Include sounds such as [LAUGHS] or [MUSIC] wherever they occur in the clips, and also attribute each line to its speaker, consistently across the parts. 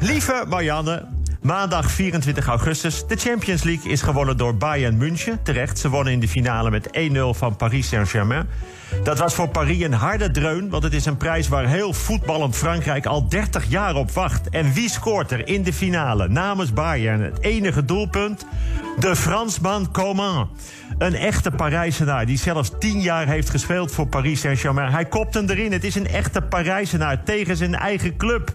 Speaker 1: Lieve Marianne, maandag 24 augustus. De Champions League is gewonnen door Bayern München. Terecht, ze wonnen in de finale met 1-0 van Paris Saint-Germain. Dat was voor Paris een harde dreun, want het is een prijs waar heel voetballend Frankrijk al 30 jaar op wacht. En wie scoort er in de finale namens Bayern het enige doelpunt? De Fransman Coman. Een echte Parijzenaar die zelfs 10 jaar heeft gespeeld voor Paris Saint-Germain. Hij kopt hem erin. Het is een echte Parijzenaar tegen zijn eigen club.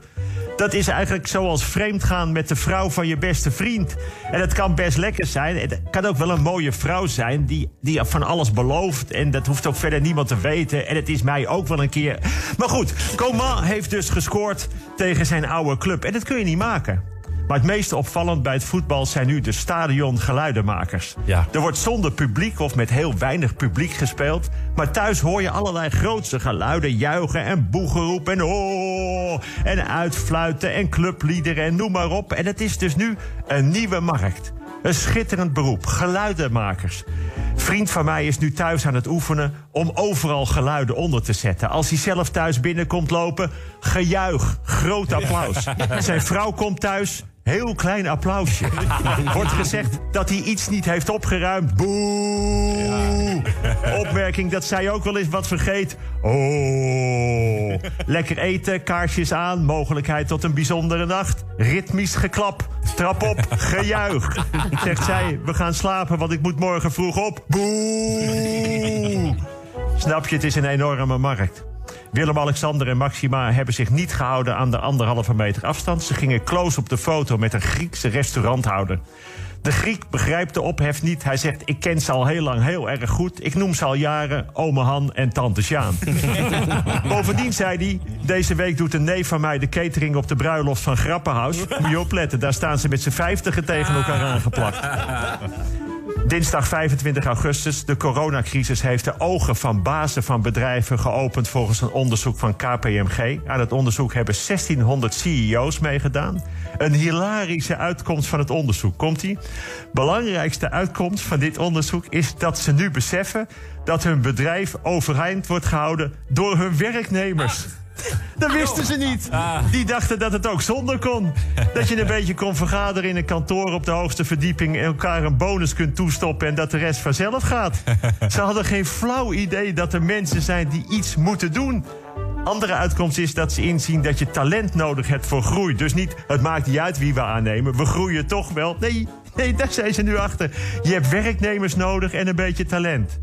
Speaker 1: Dat is eigenlijk zoals vreemdgaan met de vrouw van je beste vriend. En het kan best lekker zijn. Het kan ook wel een mooie vrouw zijn die, die van alles belooft. En dat hoeft ook verder niemand te weten. En het is mij ook wel een keer. Maar goed, Coman heeft dus gescoord tegen zijn oude club. En dat kun je niet maken. Maar het meest opvallend bij het voetbal zijn nu de stadiongeluidenmakers.
Speaker 2: Ja.
Speaker 1: Er wordt zonder publiek of met heel weinig publiek gespeeld. Maar thuis hoor je allerlei grootse geluiden, juichen en boegeroep en oh, en uitfluiten en clubliederen en noem maar op. En het is dus nu een nieuwe markt. Een schitterend beroep, geluidenmakers. Vriend van mij is nu thuis aan het oefenen om overal geluiden onder te zetten. Als hij zelf thuis binnenkomt lopen, gejuich, groot applaus. [LAUGHS] Zijn vrouw komt thuis, heel klein applausje. [LAUGHS] Wordt gezegd dat hij iets niet heeft opgeruimd. Boe! Opmerking dat zij ook wel eens wat vergeet. Oh! Lekker eten, kaarsjes aan, mogelijkheid tot een bijzondere nacht. Ritmisch geklap, trap op, gejuich. Zegt zij, we gaan slapen, want ik moet morgen vroeg op. Boe! Snap je, het is een enorme markt. Willem-Alexander en Maxima hebben zich niet gehouden aan de anderhalve meter afstand. Ze gingen close op de foto met een Griekse restauranthouder. De Griek begrijpt de ophef niet. Hij zegt, ik ken ze al heel lang heel erg goed. Ik noem ze al jaren ome Han en tante Sjaan. [LAUGHS] Bovendien zei hij... deze week doet een neef van mij de catering op de bruiloft van Grappenhuis. Moet je opletten, daar staan ze met z'n vijftigen tegen elkaar aangeplakt. [LAUGHS] Dinsdag 25 augustus. De coronacrisis heeft de ogen van bazen van bedrijven geopend volgens een onderzoek van KPMG. Aan het onderzoek hebben 1600 CEO's meegedaan. Een hilarische uitkomst van het onderzoek. Komt ie? Belangrijkste uitkomst van dit onderzoek is dat ze nu beseffen dat hun bedrijf overeind wordt gehouden door hun werknemers. [LAUGHS] Dat wisten ze niet. Die dachten dat het ook zonder kon. Dat je een [LAUGHS] beetje kon vergaderen in een kantoor op de hoogste verdieping... en elkaar een bonus kunt toestoppen en dat de rest vanzelf gaat. [LAUGHS] Ze hadden geen flauw idee dat er mensen zijn die iets moeten doen. Andere uitkomst is dat ze inzien dat je talent nodig hebt voor groei. Dus niet, het maakt niet uit wie we aannemen, we groeien toch wel. Nee, nee, daar zijn ze nu achter. Je hebt werknemers nodig en een beetje talent.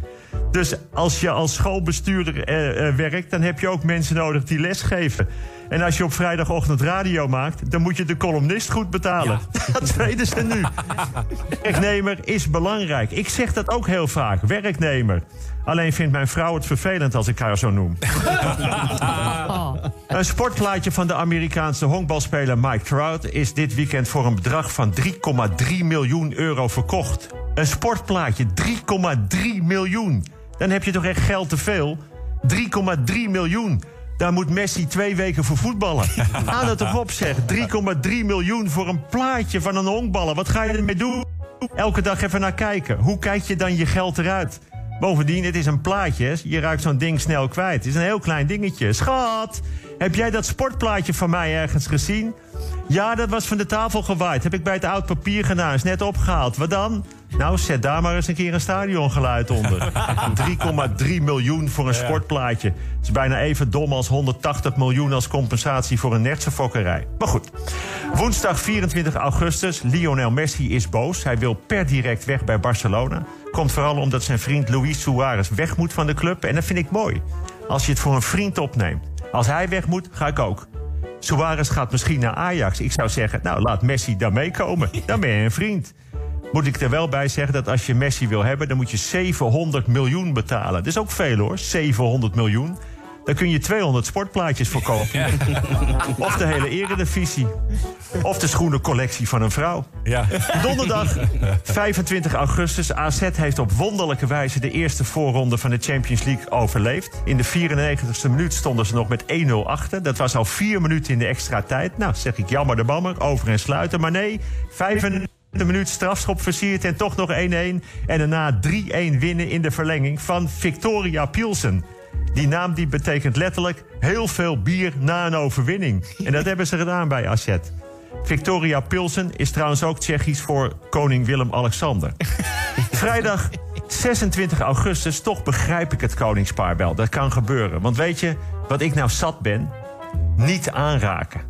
Speaker 1: Dus als je als schoolbestuurder eh, eh, werkt, dan heb je ook mensen nodig die lesgeven. En als je op vrijdagochtend radio maakt, dan moet je de columnist goed betalen. [LAUGHS] Dat weten ze nu. Werknemer is belangrijk. Ik zeg dat ook heel vaak, werknemer. Alleen vindt mijn vrouw het vervelend als ik haar zo noem. [LAUGHS] Een sportplaatje van de Amerikaanse honkbalspeler Mike Trout... is dit weekend voor een bedrag van 3,3 miljoen euro verkocht. Een sportplaatje, 3,3 miljoen. Dan heb je toch echt geld te veel? 3,3 miljoen. Daar moet Messi twee weken voor voetballen. [LAUGHS] Aan het toch op zeg. 3,3 miljoen voor een plaatje van een honkballer. Wat ga je ermee doen? Elke dag even naar kijken. Hoe kijk je dan je geld eruit? Bovendien, het is een plaatje. Je ruikt zo'n ding snel kwijt. Het is een heel klein dingetje. Schat, heb jij dat sportplaatje van mij ergens gezien? Ja, dat was van de tafel gewaaid. Heb ik bij het oud papier gedaan. Is net opgehaald. Wat dan? Nou, zet daar maar eens een keer een stadiongeluid onder. [LAUGHS] 3,3 miljoen voor een sportplaatje. Dat is bijna even dom als 180 miljoen als compensatie voor een nertse fokkerij. Maar goed. Woensdag 24 augustus. Lionel Messi is boos. Hij wil per direct weg bij Barcelona. Komt vooral omdat zijn vriend Luis Suarez weg moet van de club. En dat vind ik mooi. Als je het voor een vriend opneemt. Als hij weg moet, ga ik ook. Suarez gaat misschien naar Ajax. Ik zou zeggen, nou, laat Messi daar meekomen. [LAUGHS] Dan ben je een vriend. Moet ik er wel bij zeggen dat als je Messi wil hebben... dan moet je 700 miljoen betalen. Dat is ook veel hoor, 700 miljoen. Daar kun je 200 sportplaatjes voor kopen. [LAUGHS] Of de hele eredivisie. Of de schoenencollectie van een vrouw.
Speaker 2: Ja.
Speaker 1: Donderdag 25 augustus. AZ heeft op wonderlijke wijze de eerste voorronde van de Champions League overleefd. In de 94ste minuut stonden ze nog met 1-0 achter. Dat was al vier minuten in de extra tijd. Nou, zeg ik jammer de bammer, over en sluiten. Maar nee, 95 minuut strafschop versierd en toch nog 1-1. En daarna 3-1 winnen in de verlenging van Victoria Pielsen. Die naam die betekent letterlijk heel veel bier na een overwinning. En dat hebben ze gedaan bij Asset. Victoria Pilsen is trouwens ook Tsjechisch voor koning Willem-Alexander. Vrijdag 26 augustus, toch begrijp ik het koningspaar wel. Dat kan gebeuren. Want weet je wat ik nou zat ben? Niet aanraken.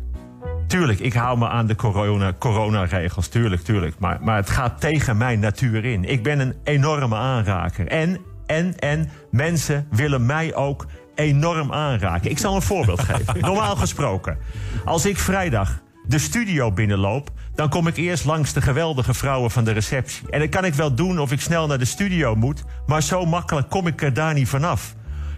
Speaker 1: Tuurlijk, ik hou me aan de corona, coronaregels. Tuurlijk, tuurlijk. Maar, maar het gaat tegen mijn natuur in. Ik ben een enorme aanraker. En, en, en mensen willen mij ook enorm aanraken. Ik zal een voorbeeld geven. [LAUGHS] Normaal gesproken. Als ik vrijdag de studio binnenloop, dan kom ik eerst langs de geweldige vrouwen van de receptie. En dan kan ik wel doen of ik snel naar de studio moet, maar zo makkelijk kom ik er daar niet vanaf.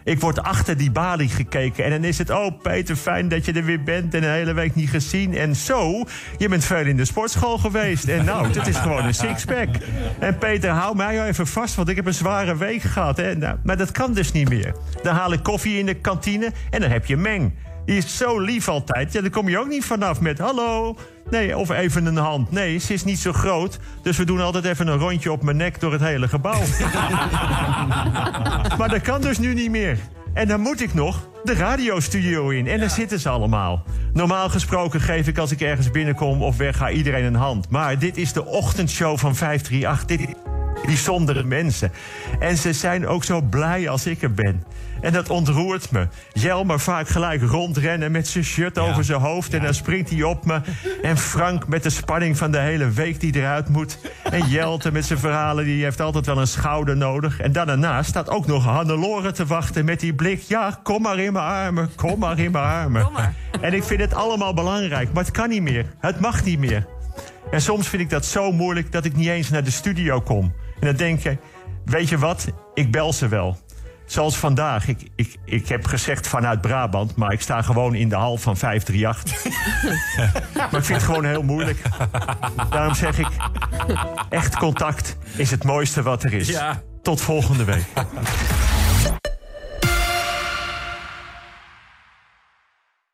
Speaker 1: Ik word achter die balie gekeken en dan is het... oh, Peter, fijn dat je er weer bent en een hele week niet gezien. En zo, je bent veel in de sportschool geweest. En nou, het is gewoon een sixpack. En Peter, hou mij even vast, want ik heb een zware week gehad. Hè? Nou, maar dat kan dus niet meer. Dan haal ik koffie in de kantine en dan heb je meng. Die is zo lief altijd. Ja, daar kom je ook niet vanaf met hallo. Nee, of even een hand. Nee, ze is niet zo groot. Dus we doen altijd even een rondje op mijn nek door het hele gebouw. [LAUGHS] maar dat kan dus nu niet meer. En dan moet ik nog de radiostudio in. En daar zitten ze allemaal. Normaal gesproken geef ik als ik ergens binnenkom of weg ga iedereen een hand. Maar dit is de ochtendshow van 538. Dit bijzondere mensen. En ze zijn ook zo blij als ik er ben. En dat ontroert me. Jelmer vaak gelijk rondrennen met zijn shirt over zijn hoofd. En dan springt hij op me. En Frank met de spanning van de hele week die eruit moet. En Jelte met zijn verhalen, die heeft altijd wel een schouder nodig. En dan daarnaast staat ook nog Hannelore te wachten met die blik. Ja, kom maar in mijn armen, kom maar in mijn armen. En ik vind het allemaal belangrijk, maar het kan niet meer. Het mag niet meer. En soms vind ik dat zo moeilijk dat ik niet eens naar de studio kom. En dan denk je, weet je wat, ik bel ze wel. Zoals vandaag. Ik, ik, ik heb gezegd vanuit Brabant, maar ik sta gewoon in de hal van 538. [LAUGHS] maar ik vind het gewoon heel moeilijk. Daarom zeg ik, echt contact is het mooiste wat er is. Tot volgende week.